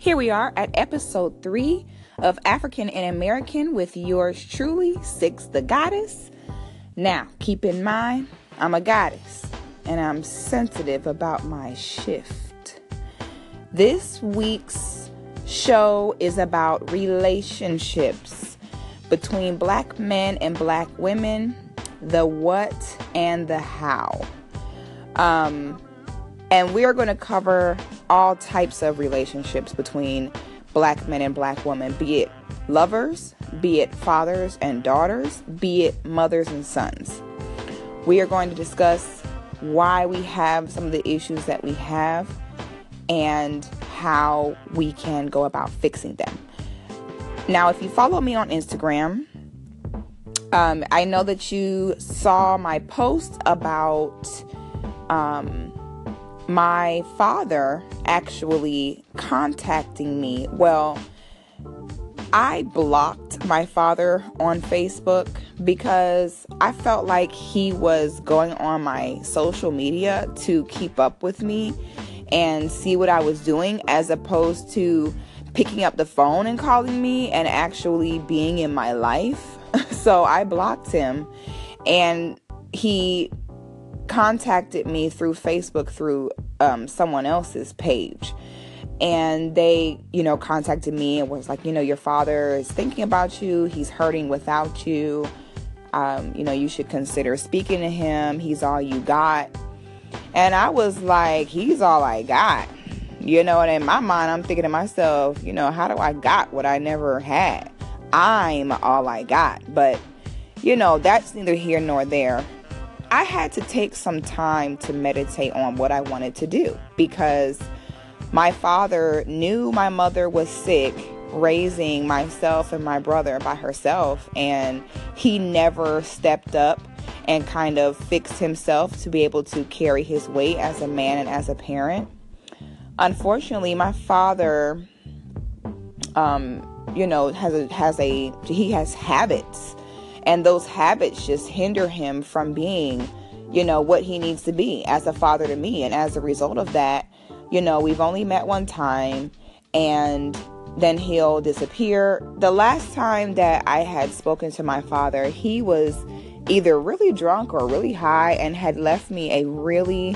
Here we are at episode three of African in American with yours truly, Six the Goddess. Now, keep in mind, I'm a goddess and I'm sensitive about my shift. This week's show is about relationships between black men and black women, the what and the how. Um, and we are going to cover all types of relationships between black men and black women, be it lovers, be it fathers and daughters, be it mothers and sons. We are going to discuss why we have some of the issues that we have and how we can go about fixing them. Now, if you follow me on Instagram, um, I know that you saw my post about um, my father actually contacting me. Well, I blocked my father on Facebook because I felt like he was going on my social media to keep up with me and see what I was doing as opposed to picking up the phone and calling me and actually being in my life. so I blocked him and he contacted me through Facebook through um, someone else's page. And they, you know, contacted me and was like, you know, your father is thinking about you. He's hurting without you. Um, you know, you should consider speaking to him. He's all you got. And I was like, he's all I got. You know, and in my mind, I'm thinking to myself, you know, how do I got what I never had? I'm all I got. But, you know, that's neither here nor there. I had to take some time to meditate on what I wanted to do because my father knew my mother was sick raising myself and my brother by herself and he never stepped up and kind of fixed himself to be able to carry his weight as a man and as a parent. Unfortunately, my father um you know has a has a he has habits and those habits just hinder him from being, you know, what he needs to be as a father to me. And as a result of that, you know, we've only met one time and then he'll disappear. The last time that I had spoken to my father, he was either really drunk or really high and had left me a really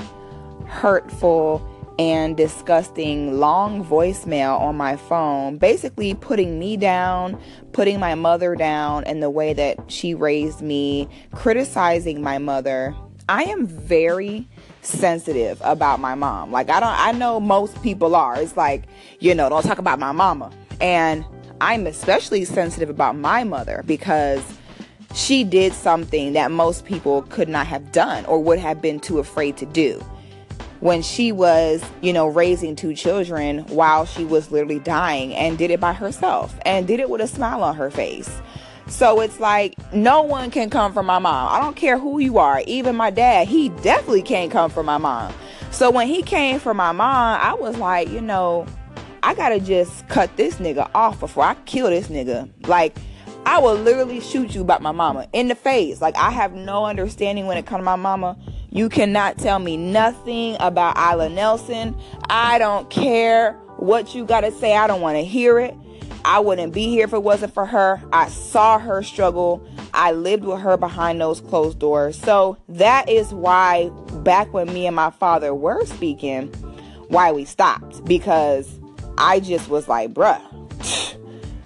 hurtful and disgusting long voicemail on my phone, basically putting me down, putting my mother down in the way that she raised me, criticizing my mother. I am very sensitive about my mom. Like I don't I know most people are. It's like, you know, don't talk about my mama. And I'm especially sensitive about my mother because she did something that most people could not have done or would have been too afraid to do when she was, you know, raising two children while she was literally dying and did it by herself and did it with a smile on her face. So it's like no one can come from my mom. I don't care who you are. Even my dad, he definitely can't come from my mom. So when he came from my mom, I was like, you know, I gotta just cut this nigga off before I kill this nigga. Like, I will literally shoot you about my mama in the face. Like, I have no understanding when it comes to my mama. You cannot tell me nothing about Isla Nelson. I don't care what you got to say. I don't want to hear it. I wouldn't be here if it wasn't for her. I saw her struggle. I lived with her behind those closed doors. So that is why back when me and my father were speaking, why we stopped because I just was like, bruh,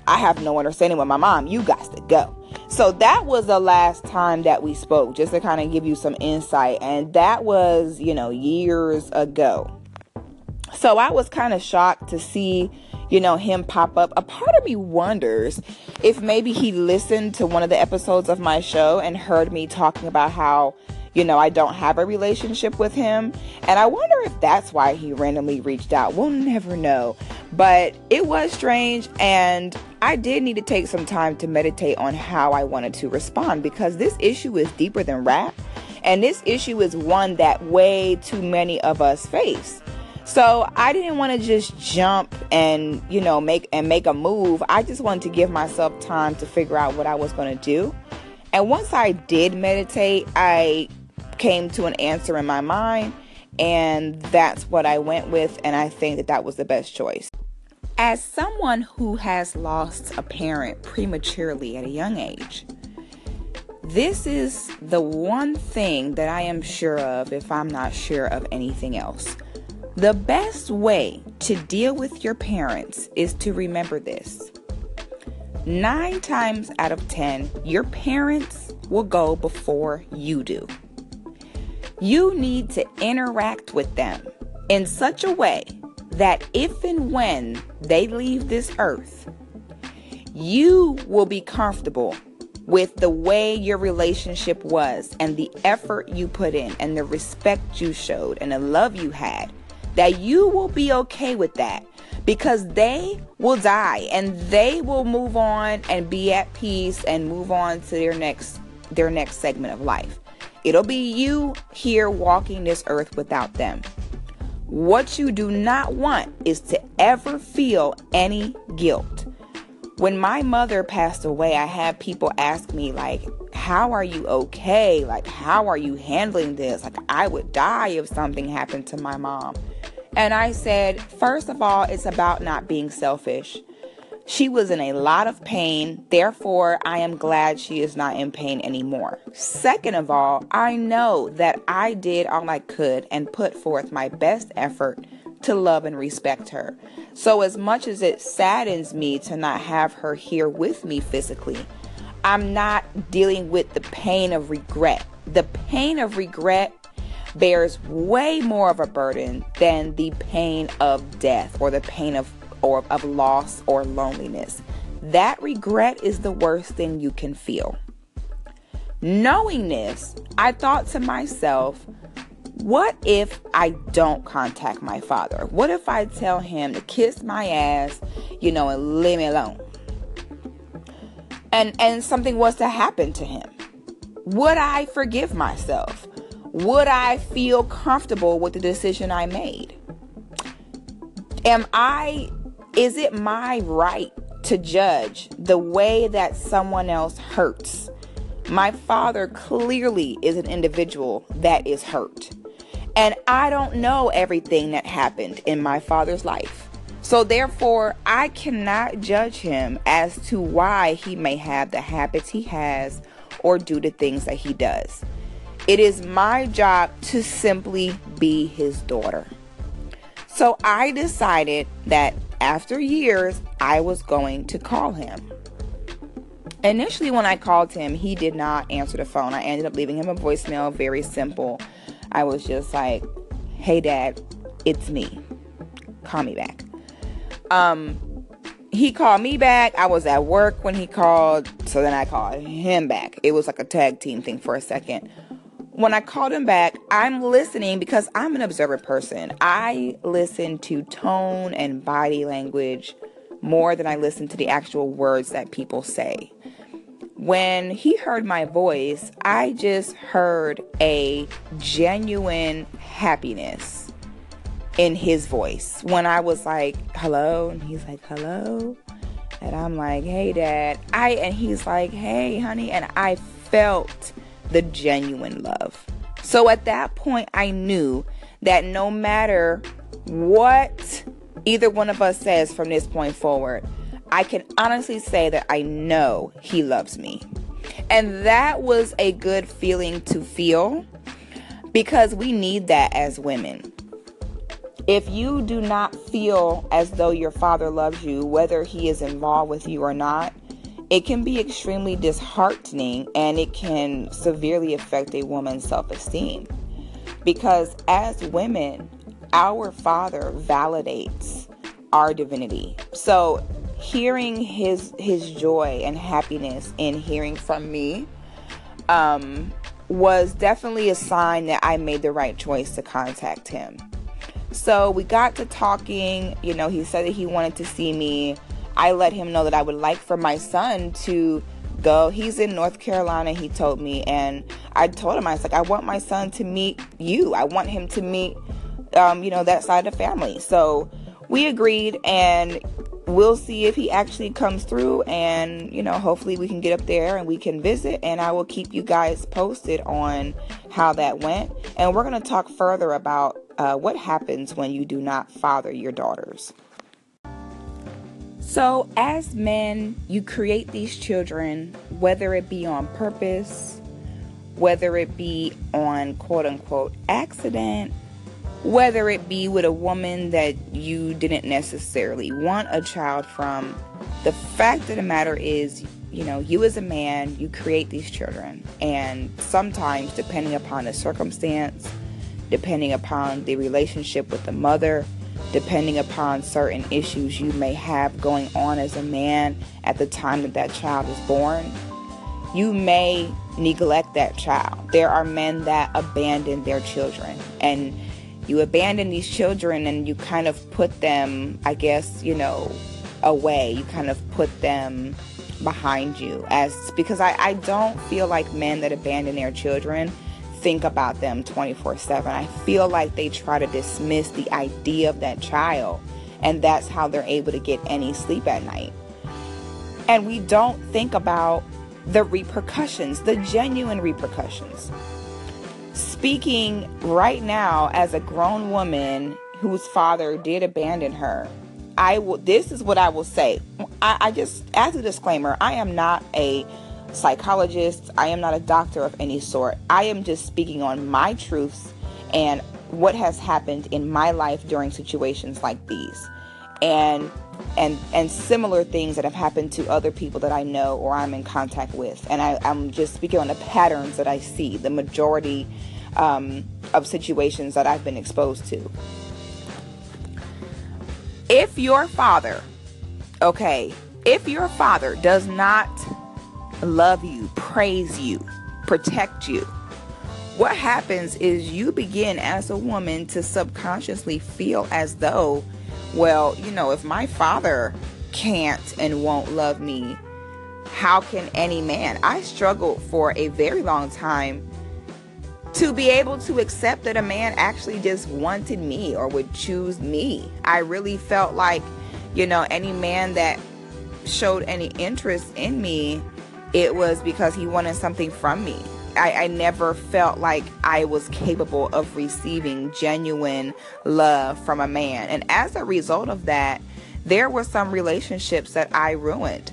I have no understanding with my mom. You got to go. So that was the last time that we spoke, just to kind of give you some insight. And that was, you know, years ago. So I was kind of shocked to see, you know, him pop up. A part of me wonders if maybe he listened to one of the episodes of my show and heard me talking about how, you know, I don't have a relationship with him. And I wonder if that's why he randomly reached out. We'll never know. But it was strange. And I did need to take some time to meditate on how I wanted to respond because this issue is deeper than rap. And this issue is one that way too many of us face. So I didn't want to just jump and, you know, make and make a move. I just wanted to give myself time to figure out what I was going to do. And once I did meditate, I came to an answer in my mind and that's what I went with and I think that that was the best choice. As someone who has lost a parent prematurely at a young age, this is the one thing that I am sure of if I'm not sure of anything else. The best way to deal with your parents is to remember this. Nine times out of ten, your parents will go before you do. You need to interact with them in such a way that if and when they leave this earth, you will be comfortable with the way your relationship was and the effort you put in and the respect you showed and the love you had, that you will be okay with that because they will die and they will move on and be at peace and move on to their next their next segment of life. It'll be you here walking this earth without them. What you do not want is to ever feel any guilt when my mother passed away, I had people ask me, like, how are you okay? Like, how are you handling this? Like, I would die if something happened to my mom. And I said, first of all, it's about not being selfish. She was in a lot of pain, therefore, I am glad she is not in pain anymore. Second of all, I know that I did all I could and put forth my best effort to love and respect her. So, as much as it saddens me to not have her here with me physically, I'm not dealing with the pain of regret. The pain of regret bears way more of a burden than the pain of death or the pain of or of loss or loneliness. That regret is the worst thing you can feel. Knowing this, I thought to myself, what if I don't contact my father? What if I tell him to kiss my ass, you know, and leave me alone? And and something was to happen to him. Would I forgive myself? Would I feel comfortable with the decision I made? Am I is it my right to judge the way that someone else hurts? My father clearly is an individual that is hurt. And I don't know everything that happened in my father's life. So, therefore, I cannot judge him as to why he may have the habits he has or do the things that he does. It is my job to simply be his daughter. So, I decided that after years, I was going to call him. Initially, when I called him, he did not answer the phone. I ended up leaving him a voicemail, very simple. I was just like, hey, dad, it's me. Call me back. Um, he called me back. I was at work when he called, so then I called him back. It was like a tag team thing for a second. When I called him back, I'm listening because I'm an observant person. I listen to tone and body language more than I listen to the actual words that people say when he heard my voice, I just heard a genuine happiness in his voice. When I was like, hello, and he's like, hello. And I'm like, hey, dad. I, and he's like, hey, honey. And I felt the genuine love. So at that point, I knew that no matter what either one of us says from this point forward, I can honestly say that I know He loves me. And that was a good feeling to feel because we need that as women. If you do not feel as though your father loves you, whether he is involved with you or not, it can be extremely disheartening and it can severely affect a woman's self esteem. Because as women, our father validates our divinity. So hearing his his joy and happiness in hearing from me um, was definitely a sign that I made the right choice to contact him. So we got to talking. You know, he said that he wanted to see me. I let him know that I would like for my son to go. He's in North Carolina, he told me. And I told him, I was like, I want my son to meet you. I want him to meet, um, you know, that side of the family. So we agreed. And we'll see if he actually comes through and you know hopefully we can get up there and we can visit and i will keep you guys posted on how that went and we're going to talk further about uh, what happens when you do not father your daughters So, as men, you create these children, whether it be on purpose, whether it be on quote unquote accident, whether it be with a woman that you didn't necessarily want a child from. The fact of the matter is, you know, you as a man, you create these children. And sometimes, depending upon the circumstance, depending upon the relationship with the mother, depending upon certain issues you may have going on as a man at the time that that child is born, you may neglect that child. There are men that abandon their children. And you abandon these children and you kind of put them, I guess, you know, away. You kind of put them behind you as because I, I don't feel like men that abandon their children think about them 24 7. I feel like they try to dismiss the idea of that child, and that's how they're able to get any sleep at night. And we don't think about the repercussions, the genuine repercussions. Speaking right now as a grown woman whose father did abandon her, I will. This is what I will say. I, I just, as a disclaimer, I am not a psychologist. I am not a doctor of any sort. I am just speaking on my truths and what has happened in my life during situations like these. And and and similar things that have happened to other people that I know or I'm in contact with. And I, am just speaking on the patterns that I see, the majority um, of situations that I've been exposed to. If your father, okay, if your father does not love you, praise you, protect you, what happens is you begin as a woman to subconsciously feel as though well, you know, if my father can't and won't love me, how can any man? I struggled for a very long time to be able to accept that a man actually just wanted me or would choose me. I really felt like, you know, any man that showed any interest in me, it was because he wanted something from me. I, I never felt like I was capable of receiving genuine love from a man. And as a result of that, there were some relationships that I ruined.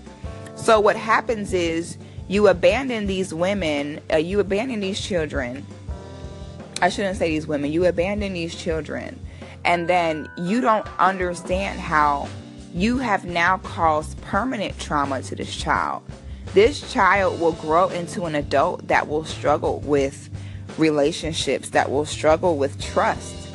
So what happens is you abandon these women, uh, you abandon these children. I shouldn't say these women, you abandon these children. And then you don't understand how you have now caused permanent trauma to this child this child will grow into an adult that will struggle with relationships, that will struggle with trust.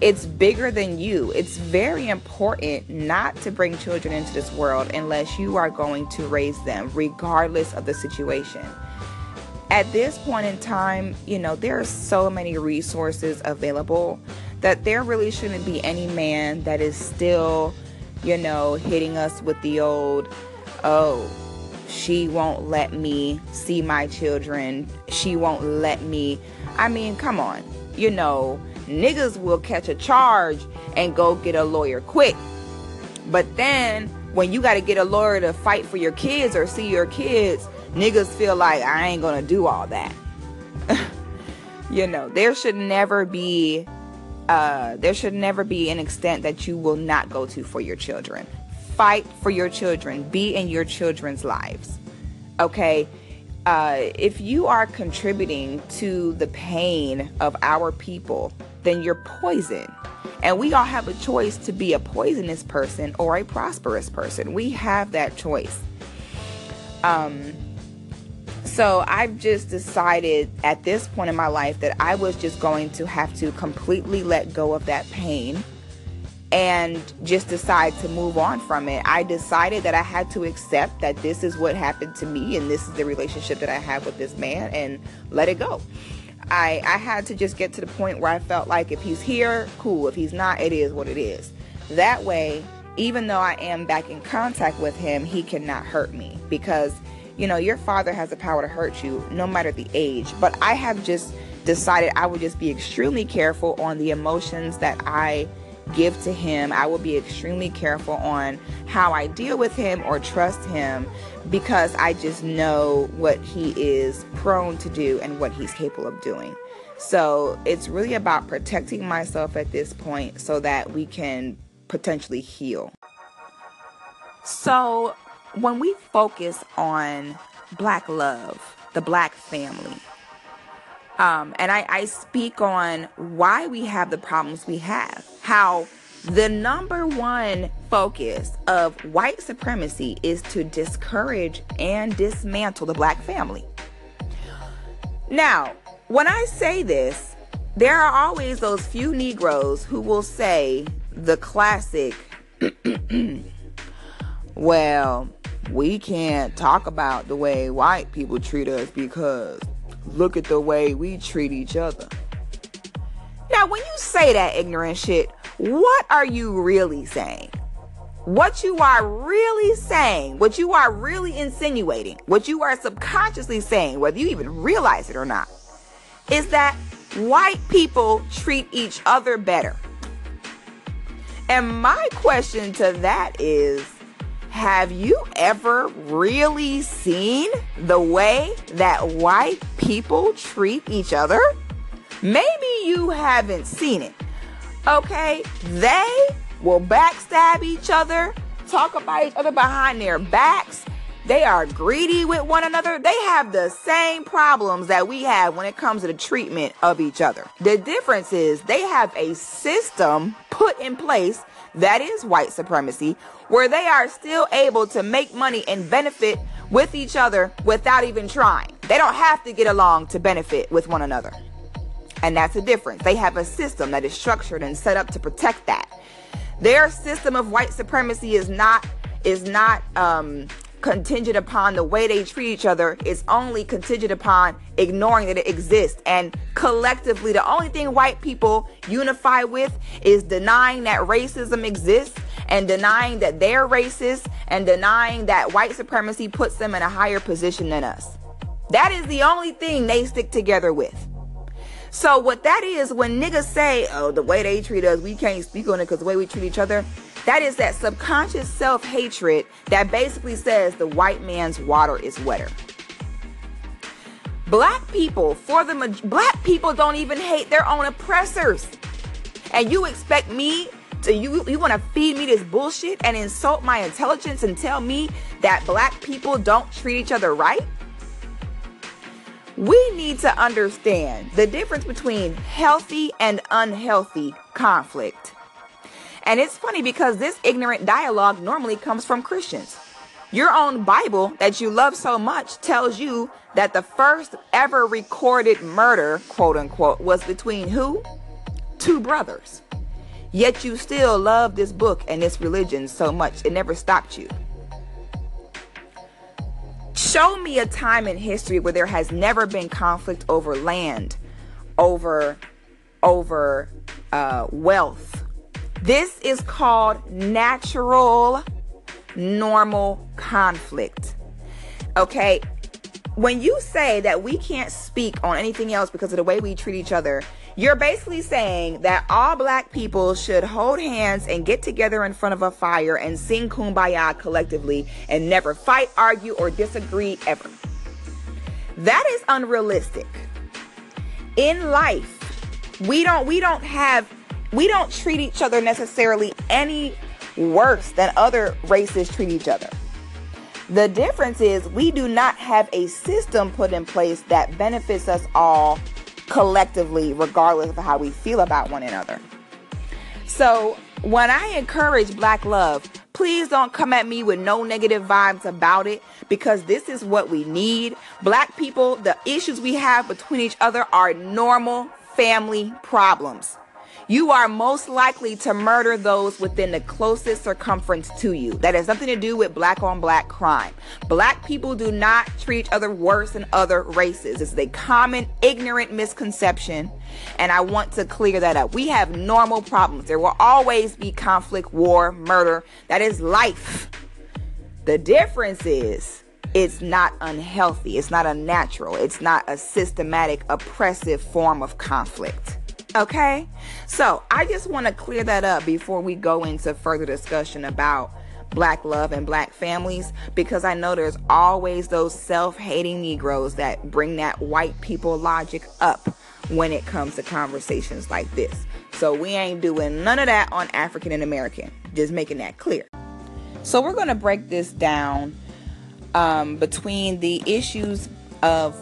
It's bigger than you. It's very important not to bring children into this world unless you are going to raise them, regardless of the situation. At this point in time, you know, there are so many resources available that there really shouldn't be any man that is still, you know, hitting us with the old, oh, she won't let me see my children. She won't let me. I mean, come on. You know, niggas will catch a charge and go get a lawyer quick. But then when you got to get a lawyer to fight for your kids or see your kids, niggas feel like I ain't going to do all that. you know, there should never be uh, there should never be an extent that you will not go to for your children fight for your children, be in your children's lives. Okay? Uh, if you are contributing to the pain of our people, then you're poison. And we all have a choice to be a poisonous person or a prosperous person. We have that choice. Um, so I've just decided at this point in my life that I was just going to have to completely let go of that pain and just decide to move on from it. I decided that I had to accept that this is what happened to me and this is the relationship that I have with this man and let it go. I, I had to just get to the point where I felt like if he's here, cool. If he's not, it is what it is. That way, even though I am back in contact with him, he cannot hurt me because, you know, your father has the power to hurt you no matter the age. But I have just decided I would just be extremely careful on the emotions that I give to him. I will be extremely careful on how I deal with him or trust him because I just know what he is prone to do and what he's capable of doing. So it's really about protecting myself at this point so that we can potentially heal. So, when we focus on black love, the black family, um, and I, I speak on why we have the problems we have, how the number one focus of white supremacy is to discourage and dismantle the black family. Now, when I say this, there are always those few Negroes who will say the classic, well, we can't talk about the way white people treat us because look at the way we treat each other. Now, when you say that ignorant shit, what are you really saying? What you are really saying, what you are really insinuating, what you are subconsciously saying, whether you even realize it or not, is that white people treat each other better. And my question to that is have you ever really seen the way that white people treat each other? Maybe you haven't seen it. Okay, they will backstab each other, talk about each other behind their backs. They are greedy with one another. They have the same problems that we have when it comes to the treatment of each other. The difference is they have a system put in place that is white supremacy where they are still able to make money and benefit with each other without even trying. They don't have to get along to benefit with one another. And that's the difference. They have a system that is structured and set up to protect that. Their system of white supremacy is not is not um, contingent upon the way they treat each other. It's only contingent upon ignoring that it exists. And collectively, the only thing white people unify with is denying that racism exists and denying that they're racist and denying that white supremacy puts them in a higher position than us. That is the only thing they stick together with. So what that is when niggas say, oh, the way they treat us, we can't speak on it because the way we treat each other, that is that subconscious self-hatred that basically says the white man's water is wetter. Black people, for the black people don't even hate their own oppressors. And you expect me to you you want to feed me this bullshit and insult my intelligence and tell me that black people don't treat each other right? We need to understand the difference between healthy and unhealthy conflict. And it's funny because this ignorant dialogue normally comes from Christians. Your own Bible that you love so much tells you that the first ever recorded murder, quote unquote, was between who? Two brothers. Yet you still love this book and this religion so much, it never stopped you. Show me a time in history where there has never been conflict over land, over over uh, wealth. This is called natural, normal conflict. Okay, when you say that we can't speak on anything else because of the way we treat each other, you're basically saying that all black people should hold hands and get together in front of a fire and sing kumbaya collectively and never fight, argue, or disagree ever. That is unrealistic. In life, we don't we don't have we don't treat each other necessarily any worse than other races treat each other. The difference is we do not have a system put in place that benefits us all collectively, regardless of how we feel about one another. So, when I encourage black love, please don't come at me with no negative vibes about it because this is what we need. Black people, the issues we have between each other are normal family problems you are most likely to murder those within the closest circumference to you. That has nothing to do with black on black crime. Black people do not treat each other worse than other races. It's a common ignorant misconception, and I want to clear that up. We have normal problems. There will always be conflict, war, murder. That is life. The difference is it's not unhealthy, it's not unnatural, it's not a systematic, oppressive form of conflict. Okay? So I just want to clear that up before we go into further discussion about black love and black families because I know there's always those self hating Negroes that bring that white people logic up when it comes to conversations like this. So we ain't doing none of that on African in American. Just making that clear. So we're going to break this down um, between the issues of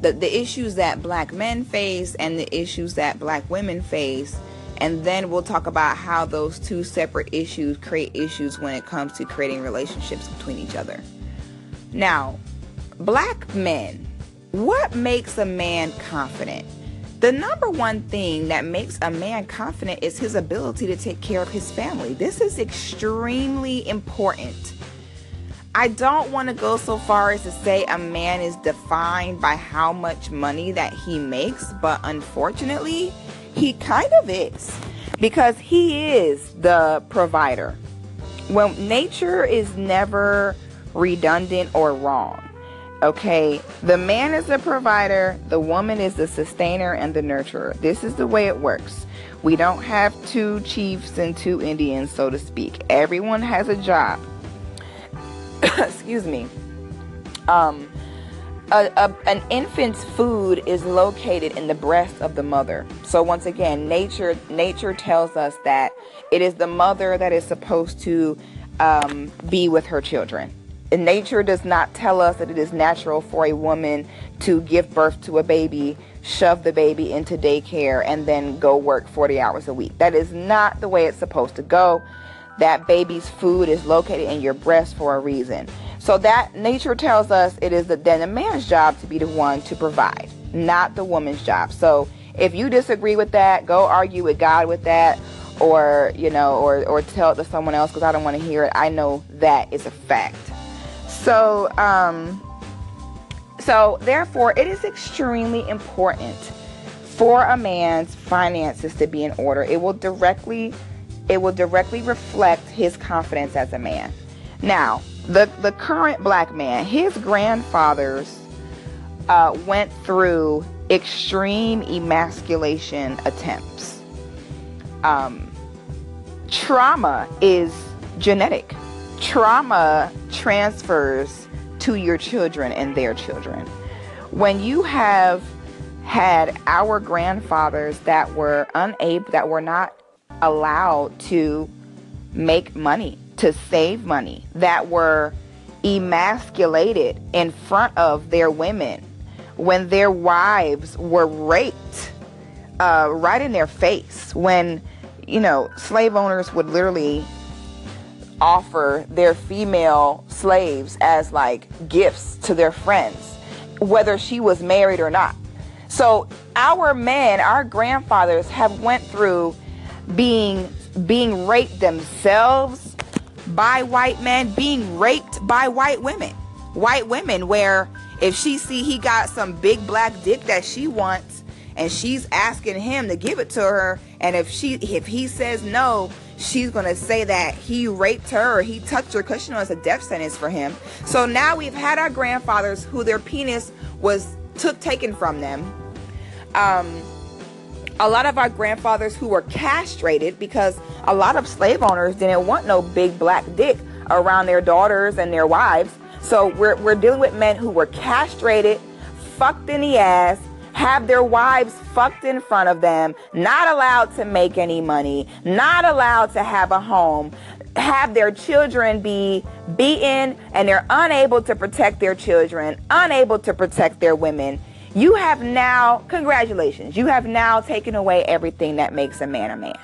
the, the issues that black men face and the issues that black women face. And then we'll talk about how those two separate issues create issues when it comes to creating relationships between each other. Now, black men, what makes a man confident? The number one thing that makes a man confident is his ability to take care of his family. This is extremely important. I don't want to go so far as to say a man is defined by how much money that he makes, but unfortunately, he kind of is because he is the provider. Well, nature is never redundant or wrong. Okay, the man is the provider, the woman is the sustainer and the nurturer. This is the way it works. We don't have two chiefs and two Indians, so to speak. Everyone has a job. Excuse me. Um, a, a, an infant's food is located in the breast of the mother. So once again, nature nature tells us that it is the mother that is supposed to um, be with her children nature does not tell us that it is natural for a woman to give birth to a baby, shove the baby into daycare, and then go work 40 hours a week. That is not the way it's supposed to go. That baby's food is located in your breast for a reason. So that nature tells us it is the, then a man's job to be the one to provide, not the woman's job. So if you disagree with that, go argue with God with that or you know or or tell it to someone else because i don't want to hear it i know that is a fact so, um, so therefore, it is extremely important for a man's finances to be in order. It will directly, it will directly reflect his confidence as a man. Now, the the current black man, his grandfathers uh, went through extreme emasculation attempts. Um, trauma is genetic trauma transfers to your children and their children. When you have had our grandfathers that were unable, that were not allowed to make money, to save money, that were emasculated in front of their women, when their wives were raped uh, right in their face, when, you know, slave owners would literally offer their female slaves as like gifts to their friends, whether she was married or not. So our men, our grandfathers have went through being being raped themselves by white men, being raped by white women. White women where if she see he got some big black dick that she wants and she's asking him to give it to her and if she if he says no, she's going to say that he raped her or he touched her because she knows a death sentence for him. So now we've had our grandfathers who their penis was took taken from them. Um, a lot of our grandfathers who were castrated because a lot of slave owners didn't want no big black dick around their daughters and their wives. So we're, we're dealing with men who were castrated, fucked in the ass, have their wives fucked in front of them, not allowed to make any money, not allowed to have a home, have their children be beaten, and they're unable to protect their children, unable to protect their women. You have now, congratulations, you have now taken away everything that makes a man a man.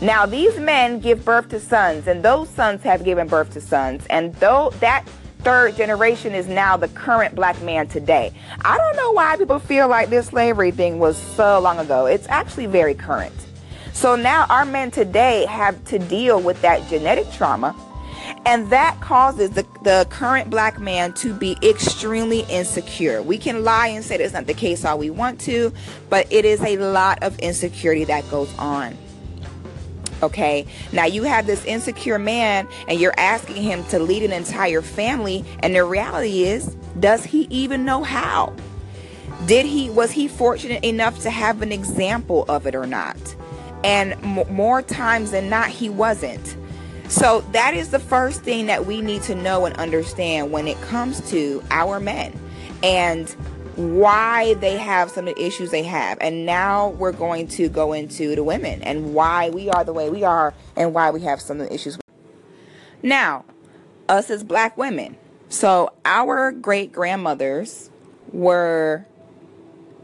Now these men give birth to sons, and those sons have given birth to sons, and though that third generation is now the current black man today. I don't know why people feel like this slavery thing was so long ago. It's actually very current. So now our men today have to deal with that genetic trauma. And that causes the, the current black man to be extremely insecure. We can lie and say that's not the case all we want to, but it is a lot of insecurity that goes on. Okay. Now you have this insecure man and you're asking him to lead an entire family. And the reality is, does he even know how? Did he, was he fortunate enough to have an example of it or not? And m- more times than not, he wasn't. So that is the first thing that we need to know and understand when it comes to our men. And why they have some of the issues they have. And now we're going to go into the women and why we are the way we are and why we have some of the issues. Now, us as black women. So, our great grandmothers were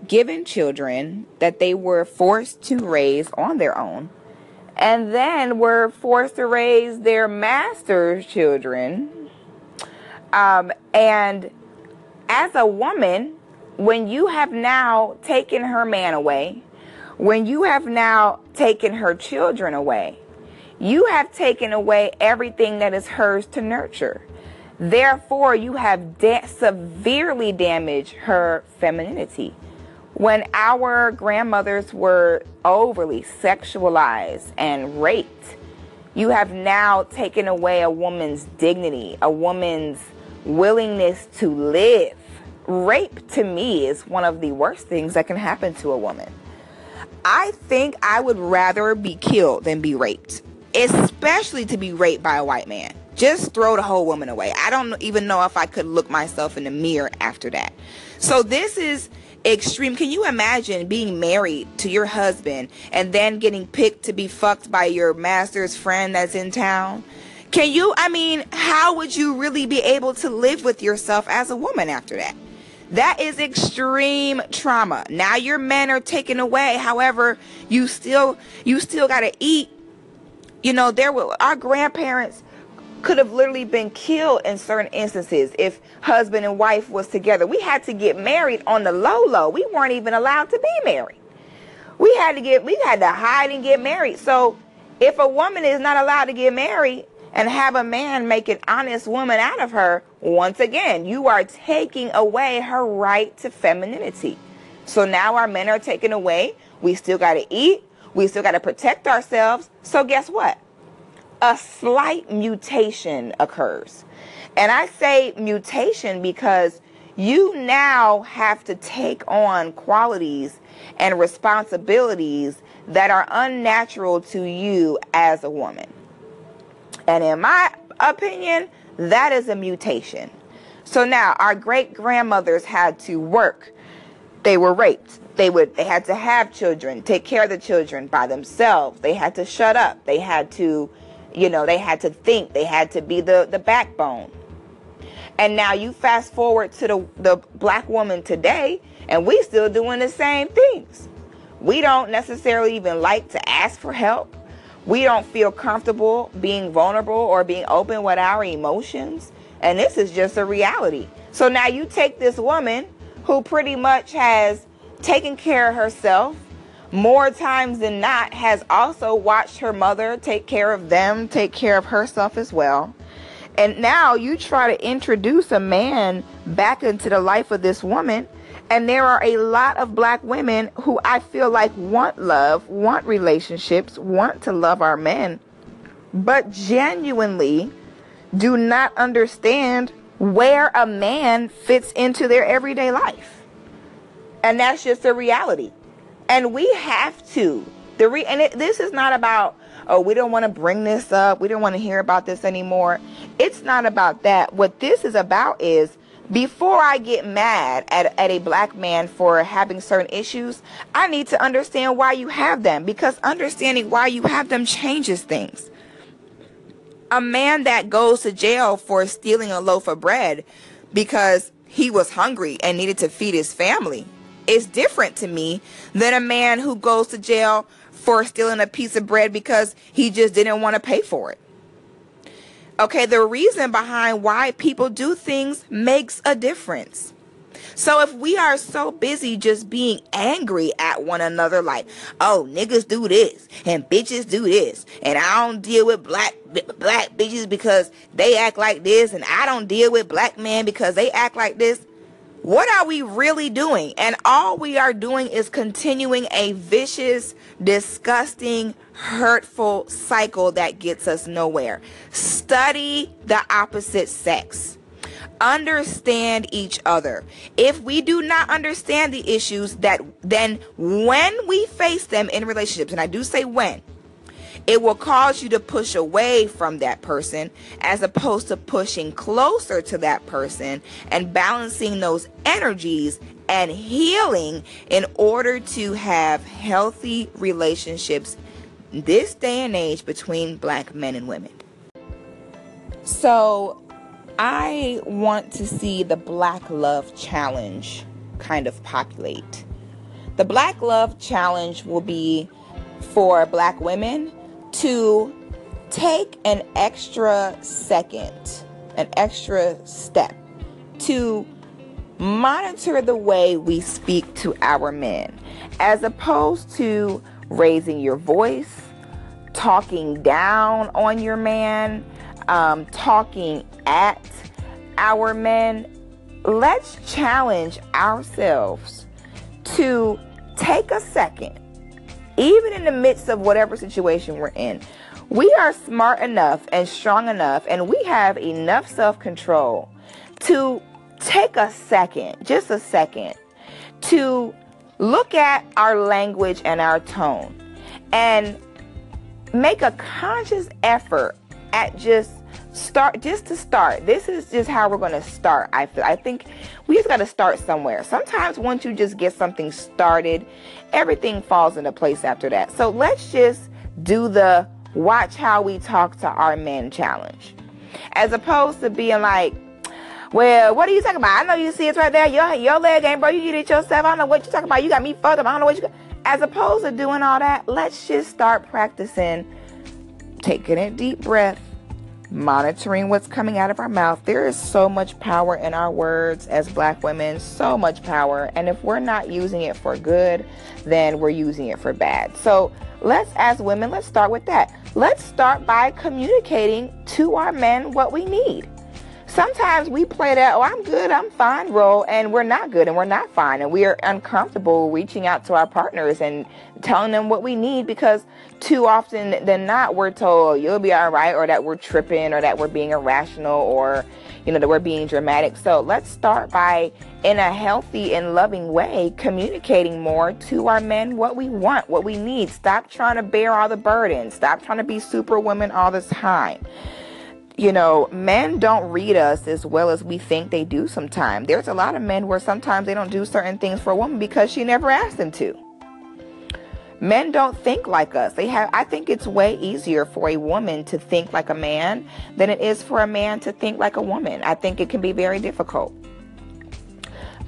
given children that they were forced to raise on their own and then were forced to raise their master's children. Um, and as a woman, when you have now taken her man away, when you have now taken her children away, you have taken away everything that is hers to nurture. Therefore, you have da- severely damaged her femininity. When our grandmothers were overly sexualized and raped, you have now taken away a woman's dignity, a woman's willingness to live. Rape to me is one of the worst things that can happen to a woman. I think I would rather be killed than be raped, especially to be raped by a white man. Just throw the whole woman away. I don't even know if I could look myself in the mirror after that. So this is extreme. Can you imagine being married to your husband and then getting picked to be fucked by your master's friend that's in town? Can you, I mean, how would you really be able to live with yourself as a woman after that? That is extreme trauma. Now your men are taken away. However, you still you still got to eat. You know, there were our grandparents could have literally been killed in certain instances if husband and wife was together. We had to get married on the low low. We weren't even allowed to be married. We had to get we had to hide and get married. So if a woman is not allowed to get married and have a man make an honest woman out of her, once again, you are taking away her right to femininity. So now our men are taken away. We still got to eat. We still got to protect ourselves. So guess what? A slight mutation occurs. And I say mutation because you now have to take on qualities and responsibilities that are unnatural to you as a woman. And in my opinion, that is a mutation. So now our great grandmothers had to work. They were raped. They would they had to have children, take care of the children by themselves. They had to shut up. They had to you know, they had to think, they had to be the, the backbone. And now you fast forward to the, the black woman today, and we still doing the same things. We don't necessarily even like to ask for help. We don't feel comfortable being vulnerable or being open with our emotions. And this is just a reality. So now you take this woman who pretty much has taken care of herself, more times than not has also watched her mother take care of them, take care of herself as well. And now you try to introduce a man back into the life of this woman. And there are a lot of black women who I feel like want love, want relationships, want to love our men, but genuinely do not understand where a man fits into their everyday life. And that's just a reality. And we have to. The re- and it, this is not about oh we don't want to bring this up. We don't want to hear about this anymore. It's not about that. What this is about is before I get mad at, at a black man for having certain issues, I need to understand why you have them because understanding why you have them changes things. A man that goes to jail for stealing a loaf of bread because he was hungry and needed to feed his family is different to me than a man who goes to jail for stealing a piece of bread because he just didn't want to pay for it. Okay, the reason behind why people do things makes a difference. So if we are so busy just being angry at one another, like, oh, niggas do this and bitches do this, and I don't deal with black black bitches because they act like this, and I don't deal with black men because they act like this. What are we really doing? And all we are doing is continuing a vicious, disgusting, hurtful cycle that gets us nowhere. Study the opposite sex. Understand each other. If we do not understand the issues that then when we face them in relationships, and I do say when, it will cause you to push away from that person as opposed to pushing closer to that person and balancing those energies and healing in order to have healthy relationships this day and age between black men and women. So, I want to see the Black Love Challenge kind of populate. The Black Love Challenge will be for black women to take an extra second, an extra step to monitor the way we speak to our men as opposed to raising your voice, talking down on your man, um, talking at our men. Let's challenge ourselves to take a second, even in the midst of whatever situation we're in. We are smart enough and strong enough, and we have enough self control to take a second, just a second, to look at our language and our tone and make a conscious effort at just start just to start this is just how we're going to start i feel i think we just got to start somewhere sometimes once you just get something started everything falls into place after that so let's just do the watch how we talk to our men challenge as opposed to being like well, what are you talking about? I know you see it's right there. Your your leg ain't bro. You get it yourself. I don't know what you're talking about. You got me fucked up. I don't know what you got. As opposed to doing all that, let's just start practicing taking a deep breath, monitoring what's coming out of our mouth. There is so much power in our words as black women, so much power. And if we're not using it for good, then we're using it for bad. So let's, as women, let's start with that. Let's start by communicating to our men what we need sometimes we play that, oh, I'm good, I'm fine role, and we're not good and we're not fine. And we are uncomfortable reaching out to our partners and telling them what we need because too often than not, we're told you'll be all right, or that we're tripping, or that we're being irrational, or, you know, that we're being dramatic. So let's start by, in a healthy and loving way, communicating more to our men what we want, what we need. Stop trying to bear all the burden. Stop trying to be superwoman all the time you know, men don't read us as well as we think they do sometimes. There's a lot of men where sometimes they don't do certain things for a woman because she never asked them to. Men don't think like us. They have I think it's way easier for a woman to think like a man than it is for a man to think like a woman. I think it can be very difficult.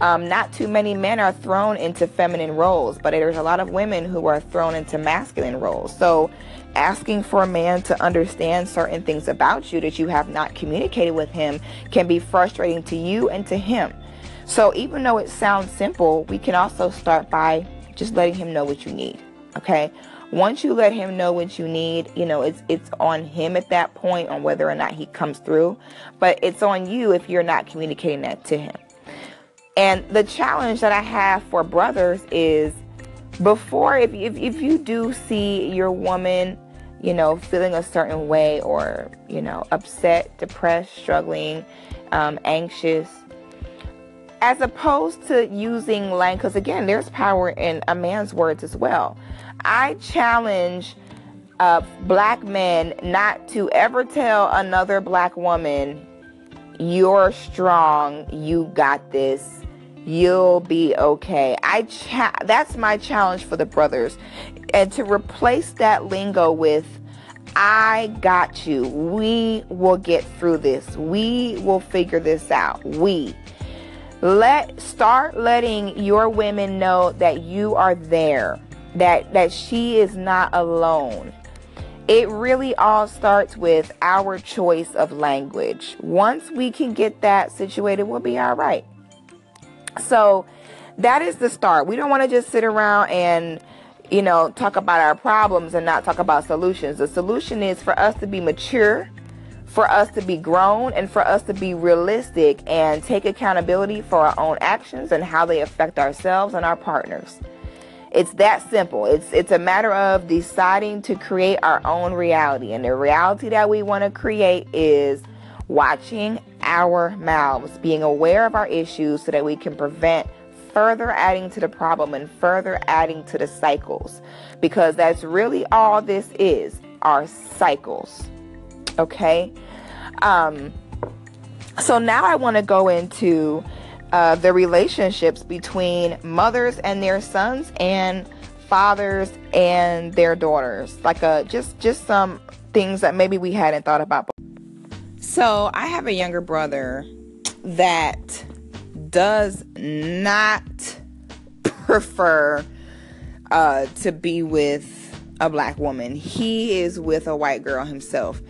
Um, not too many men are thrown into feminine roles, but there's a lot of women who are thrown into masculine roles. So asking for a man to understand certain things about you that you have not communicated with him can be frustrating to you and to him. So even though it sounds simple, we can also start by just letting him know what you need. Okay? Once you let him know what you need, you know, it's it's on him at that point on whether or not he comes through, but it's on you if you're not communicating that to him. And the challenge that I have for brothers is before if if, if you do see your woman you know, feeling a certain way or, you know, upset, depressed, struggling, um, anxious, as opposed to using language, because again, there's power in a man's words as well. I challenge uh, black men not to ever tell another black woman, you're strong, you got this, you'll be okay. I cha- that's my challenge for the brothers and to replace that lingo with I got you. We will get through this. We will figure this out. We let start letting your women know that you are there. That that she is not alone. It really all starts with our choice of language. Once we can get that situated, we'll be all right. So that is the start. We don't want to just sit around and you know, talk about our problems and not talk about solutions. The solution is for us to be mature, for us to be grown, and for us to be realistic and take accountability for our own actions and how they affect ourselves and our partners. It's that simple. It's it's a matter of deciding to create our own reality. And the reality that we want to create is watching our mouths, being aware of our issues so that we can prevent further adding to the problem and further adding to the cycles because that's really all this is are cycles. Okay? Um, so now I want to go into uh, the relationships between mothers and their sons and fathers and their daughters like uh just just some things that maybe we hadn't thought about before. So I have a younger brother that does not prefer uh, to be with a black woman. He is with a white girl himself.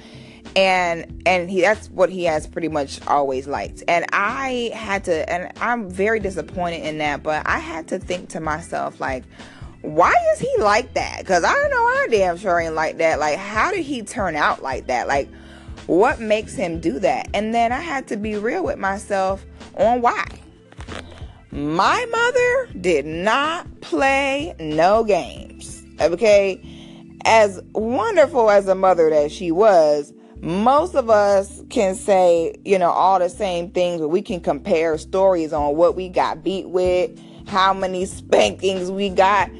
And and he that's what he has pretty much always liked. And I had to and I'm very disappointed in that, but I had to think to myself like why is he like that? Cuz I don't know I damn sure ain't like that. Like how did he turn out like that? Like what makes him do that? And then I had to be real with myself on why. My mother did not play no games. Okay? As wonderful as a mother that she was, most of us can say, you know, all the same things, but we can compare stories on what we got beat with, how many spankings we got.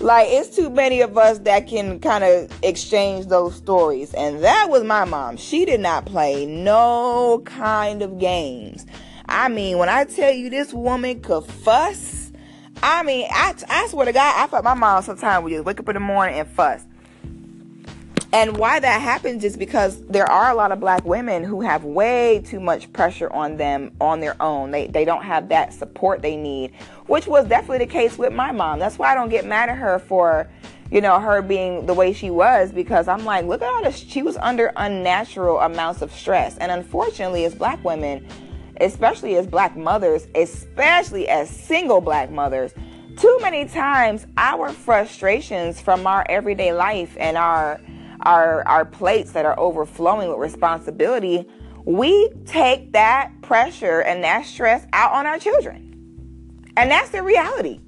Like, it's too many of us that can kind of exchange those stories. And that was my mom. She did not play no kind of games. I mean, when I tell you this woman could fuss, I mean, I, I swear to God, I thought my mom sometimes would just wake up in the morning and fuss. And why that happens is because there are a lot of black women who have way too much pressure on them on their own. They they don't have that support they need, which was definitely the case with my mom. That's why I don't get mad at her for, you know, her being the way she was because I'm like, look at all this. She was under unnatural amounts of stress, and unfortunately, as black women, especially as black mothers, especially as single black mothers, too many times our frustrations from our everyday life and our our our plates that are overflowing with responsibility, we take that pressure and that stress out on our children. And that's the reality.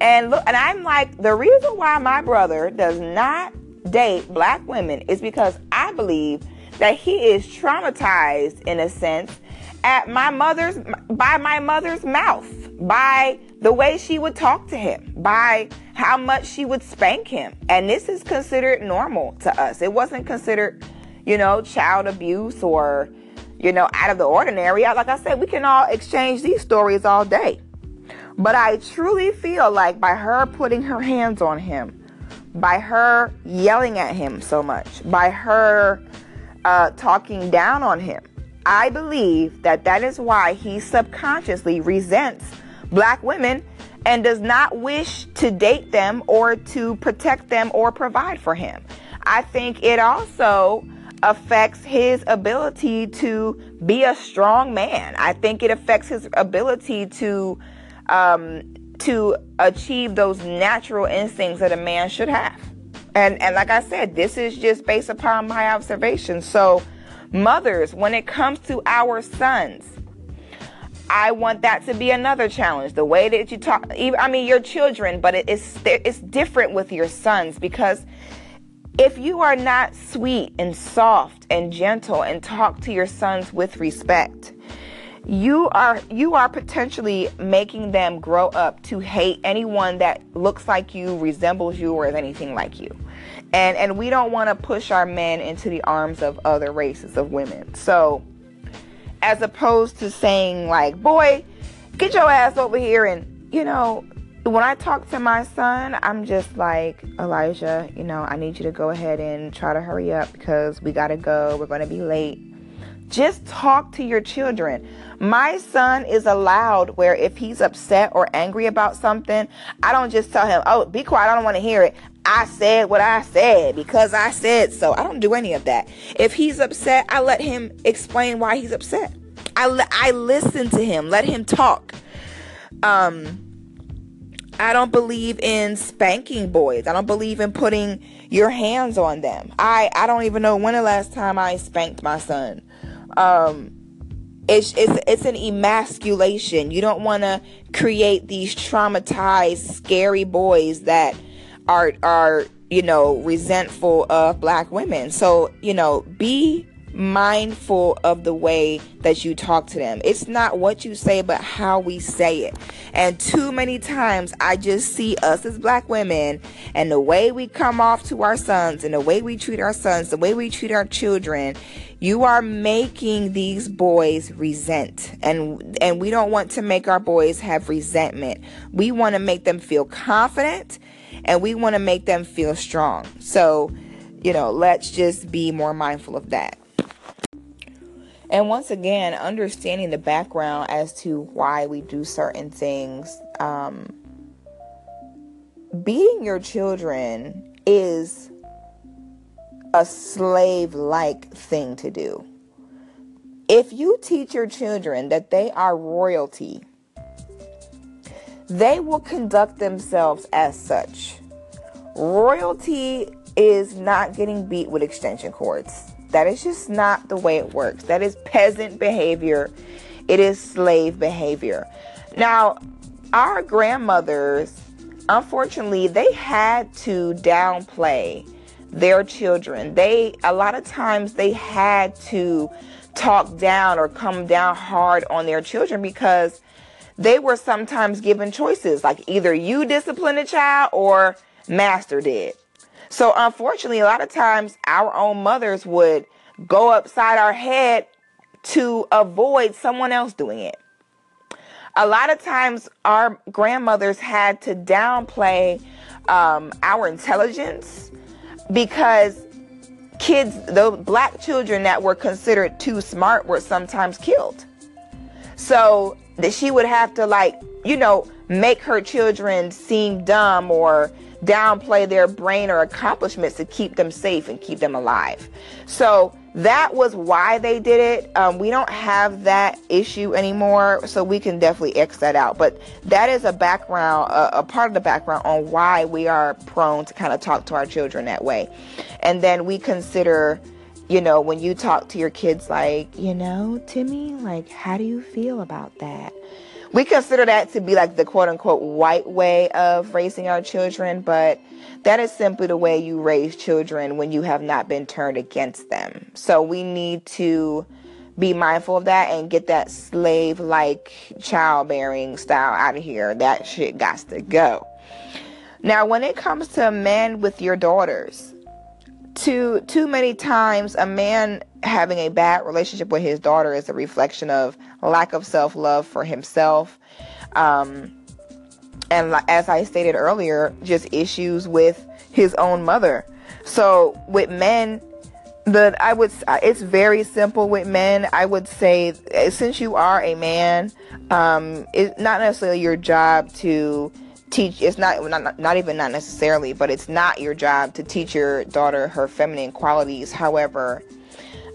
And look, and I'm like, the reason why my brother does not date black women is because I believe that he is traumatized in a sense at my mother's by my mother's mouth, by the way she would talk to him, by how much she would spank him. And this is considered normal to us. It wasn't considered, you know, child abuse or, you know, out of the ordinary. Like I said, we can all exchange these stories all day. But I truly feel like by her putting her hands on him, by her yelling at him so much, by her uh, talking down on him, I believe that that is why he subconsciously resents black women and does not wish to date them or to protect them or provide for him. I think it also affects his ability to be a strong man. I think it affects his ability to um, to achieve those natural instincts that a man should have. And and like I said, this is just based upon my observations. So, mothers, when it comes to our sons, I want that to be another challenge. The way that you talk, I mean, your children, but it's it's different with your sons because if you are not sweet and soft and gentle and talk to your sons with respect, you are you are potentially making them grow up to hate anyone that looks like you, resembles you, or is anything like you. And and we don't want to push our men into the arms of other races of women. So as opposed to saying like, "Boy, get your ass over here." And you know, when I talk to my son, I'm just like, Elijah, you know, I need you to go ahead and try to hurry up because we gotta go. We're gonna be late. Just talk to your children. My son is allowed where if he's upset or angry about something, I don't just tell him, oh, be quiet, I don't want to hear it. I said what I said because I said so. I don't do any of that. If he's upset, I let him explain why he's upset. I, I listen to him, let him talk. Um, I don't believe in spanking boys. I don't believe in putting your hands on them. I, I don't even know when the last time I spanked my son. Um, it's, it's, it's an emasculation. You don't want to create these traumatized, scary boys that are are you know resentful of black women so you know be mindful of the way that you talk to them it's not what you say but how we say it and too many times i just see us as black women and the way we come off to our sons and the way we treat our sons the way we treat our children you are making these boys resent and and we don't want to make our boys have resentment we want to make them feel confident and we want to make them feel strong. So, you know, let's just be more mindful of that. And once again, understanding the background as to why we do certain things. Um, beating your children is a slave like thing to do. If you teach your children that they are royalty, they will conduct themselves as such. Royalty is not getting beat with extension cords. That is just not the way it works. That is peasant behavior. It is slave behavior. Now, our grandmothers, unfortunately, they had to downplay their children. They a lot of times they had to talk down or come down hard on their children because they were sometimes given choices like either you discipline a child or master did. So unfortunately, a lot of times our own mothers would go upside our head to avoid someone else doing it. A lot of times our grandmothers had to downplay um, our intelligence because kids, the black children that were considered too smart were sometimes killed. So that she would have to like, you know, make her children seem dumb or downplay their brain or accomplishments to keep them safe and keep them alive. So that was why they did it. Um, we don't have that issue anymore, so we can definitely X that out. But that is a background, a, a part of the background on why we are prone to kind of talk to our children that way. And then we consider, you know, when you talk to your kids, like, you know, Timmy, like, how do you feel about that? We consider that to be like the quote unquote white way of raising our children, but that is simply the way you raise children when you have not been turned against them. So we need to be mindful of that and get that slave like childbearing style out of here. That shit got to go. Now, when it comes to men with your daughters, too too many times a man having a bad relationship with his daughter is a reflection of lack of self-love for himself um, and as i stated earlier just issues with his own mother. So with men the i would it's very simple with men. I would say since you are a man um, it's not necessarily your job to teach it's not, not not even not necessarily but it's not your job to teach your daughter her feminine qualities. However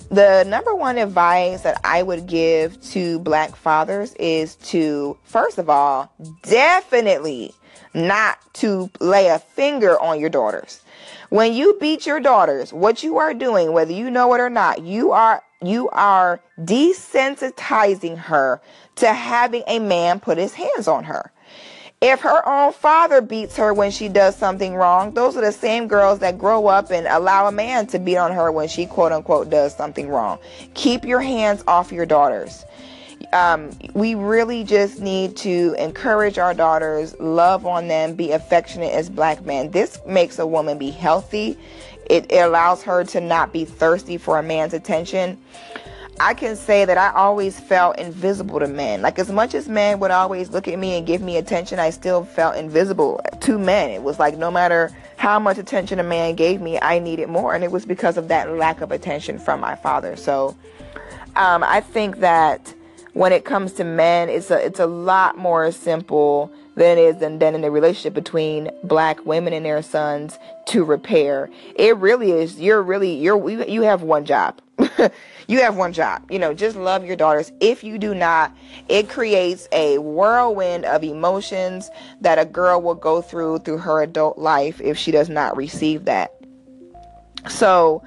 the number one advice that I would give to black fathers is to first of all definitely not to lay a finger on your daughters. When you beat your daughters what you are doing whether you know it or not you are you are desensitizing her to having a man put his hands on her if her own father beats her when she does something wrong, those are the same girls that grow up and allow a man to beat on her when she quote unquote does something wrong. Keep your hands off your daughters. Um, we really just need to encourage our daughters, love on them, be affectionate as black men. This makes a woman be healthy. It, it allows her to not be thirsty for a man's attention. I can say that I always felt invisible to men. Like as much as men would always look at me and give me attention, I still felt invisible to men. It was like no matter how much attention a man gave me, I needed more, and it was because of that lack of attention from my father. So um, I think that when it comes to men, it's a it's a lot more simple than it is than, than in the relationship between black women and their sons to repair. It really is. You're really you're you have one job. you have one job. You know, just love your daughters. If you do not, it creates a whirlwind of emotions that a girl will go through through her adult life if she does not receive that. So,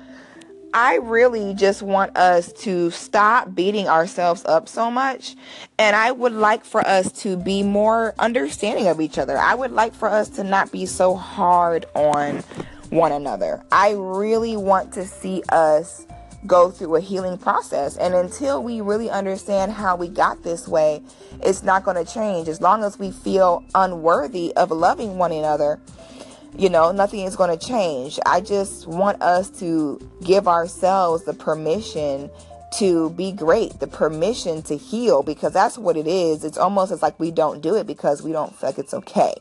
I really just want us to stop beating ourselves up so much. And I would like for us to be more understanding of each other. I would like for us to not be so hard on one another. I really want to see us go through a healing process. And until we really understand how we got this way, it's not going to change. As long as we feel unworthy of loving one another, you know, nothing is going to change. I just want us to give ourselves the permission to be great, the permission to heal, because that's what it is. It's almost as like we don't do it because we don't feel like it's okay.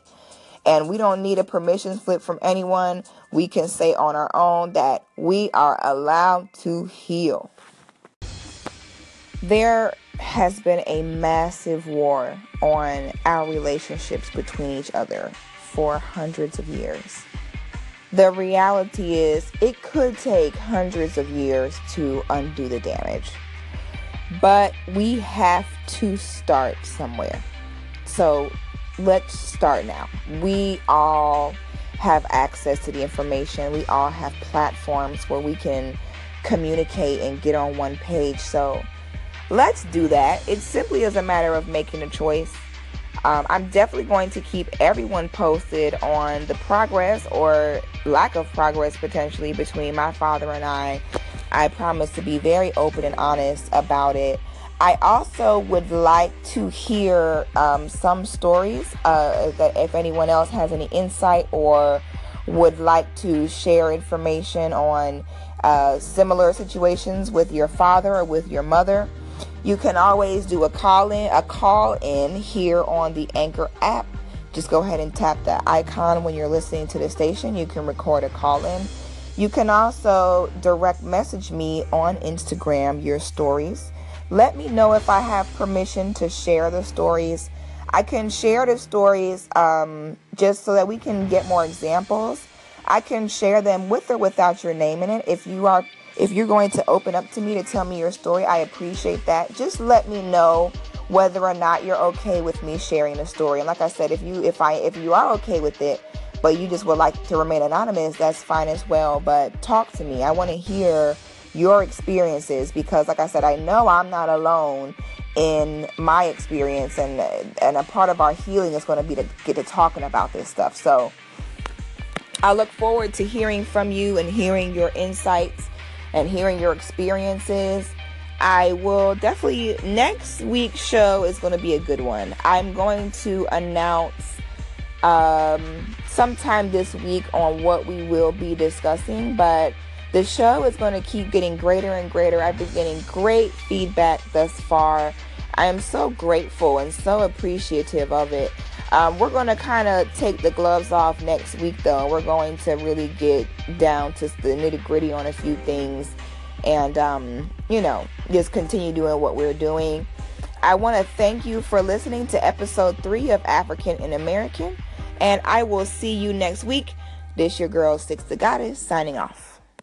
And we don't need a permission slip from anyone. We can say on our own that we are allowed to heal. there has been a massive war on our relationships between each other for hundreds of years. The reality is, it could take hundreds of years to undo the damage. But we have to start somewhere. So let's start now. We all have access to the information, we all have platforms where we can communicate and get on one page. So let's do that. It simply is a matter of making a choice. Um, I'm definitely going to keep everyone posted on the progress or lack of progress potentially between my father and I. I promise to be very open and honest about it. I also would like to hear um, some stories uh, that if anyone else has any insight or would like to share information on uh, similar situations with your father or with your mother. You can always do a call in, a call in here on the Anchor app. Just go ahead and tap that icon when you're listening to the station. You can record a call in. You can also direct message me on Instagram your stories. Let me know if I have permission to share the stories. I can share the stories um, just so that we can get more examples. I can share them with or without your name in it. If you are if you're going to open up to me to tell me your story, I appreciate that. Just let me know whether or not you're okay with me sharing the story. And like I said, if you if I if you are okay with it, but you just would like to remain anonymous, that's fine as well. But talk to me. I want to hear your experiences because like I said, I know I'm not alone in my experience and and a part of our healing is going to be to get to talking about this stuff. So I look forward to hearing from you and hearing your insights and hearing your experiences. I will definitely, next week's show is going to be a good one. I'm going to announce um, sometime this week on what we will be discussing, but the show is going to keep getting greater and greater. I've been getting great feedback thus far. I am so grateful and so appreciative of it. Um, we're going to kind of take the gloves off next week, though. We're going to really get down to the nitty gritty on a few things and, um, you know, just continue doing what we're doing. I want to thank you for listening to episode three of African in American, and I will see you next week. This your girl, Six the Goddess, signing off.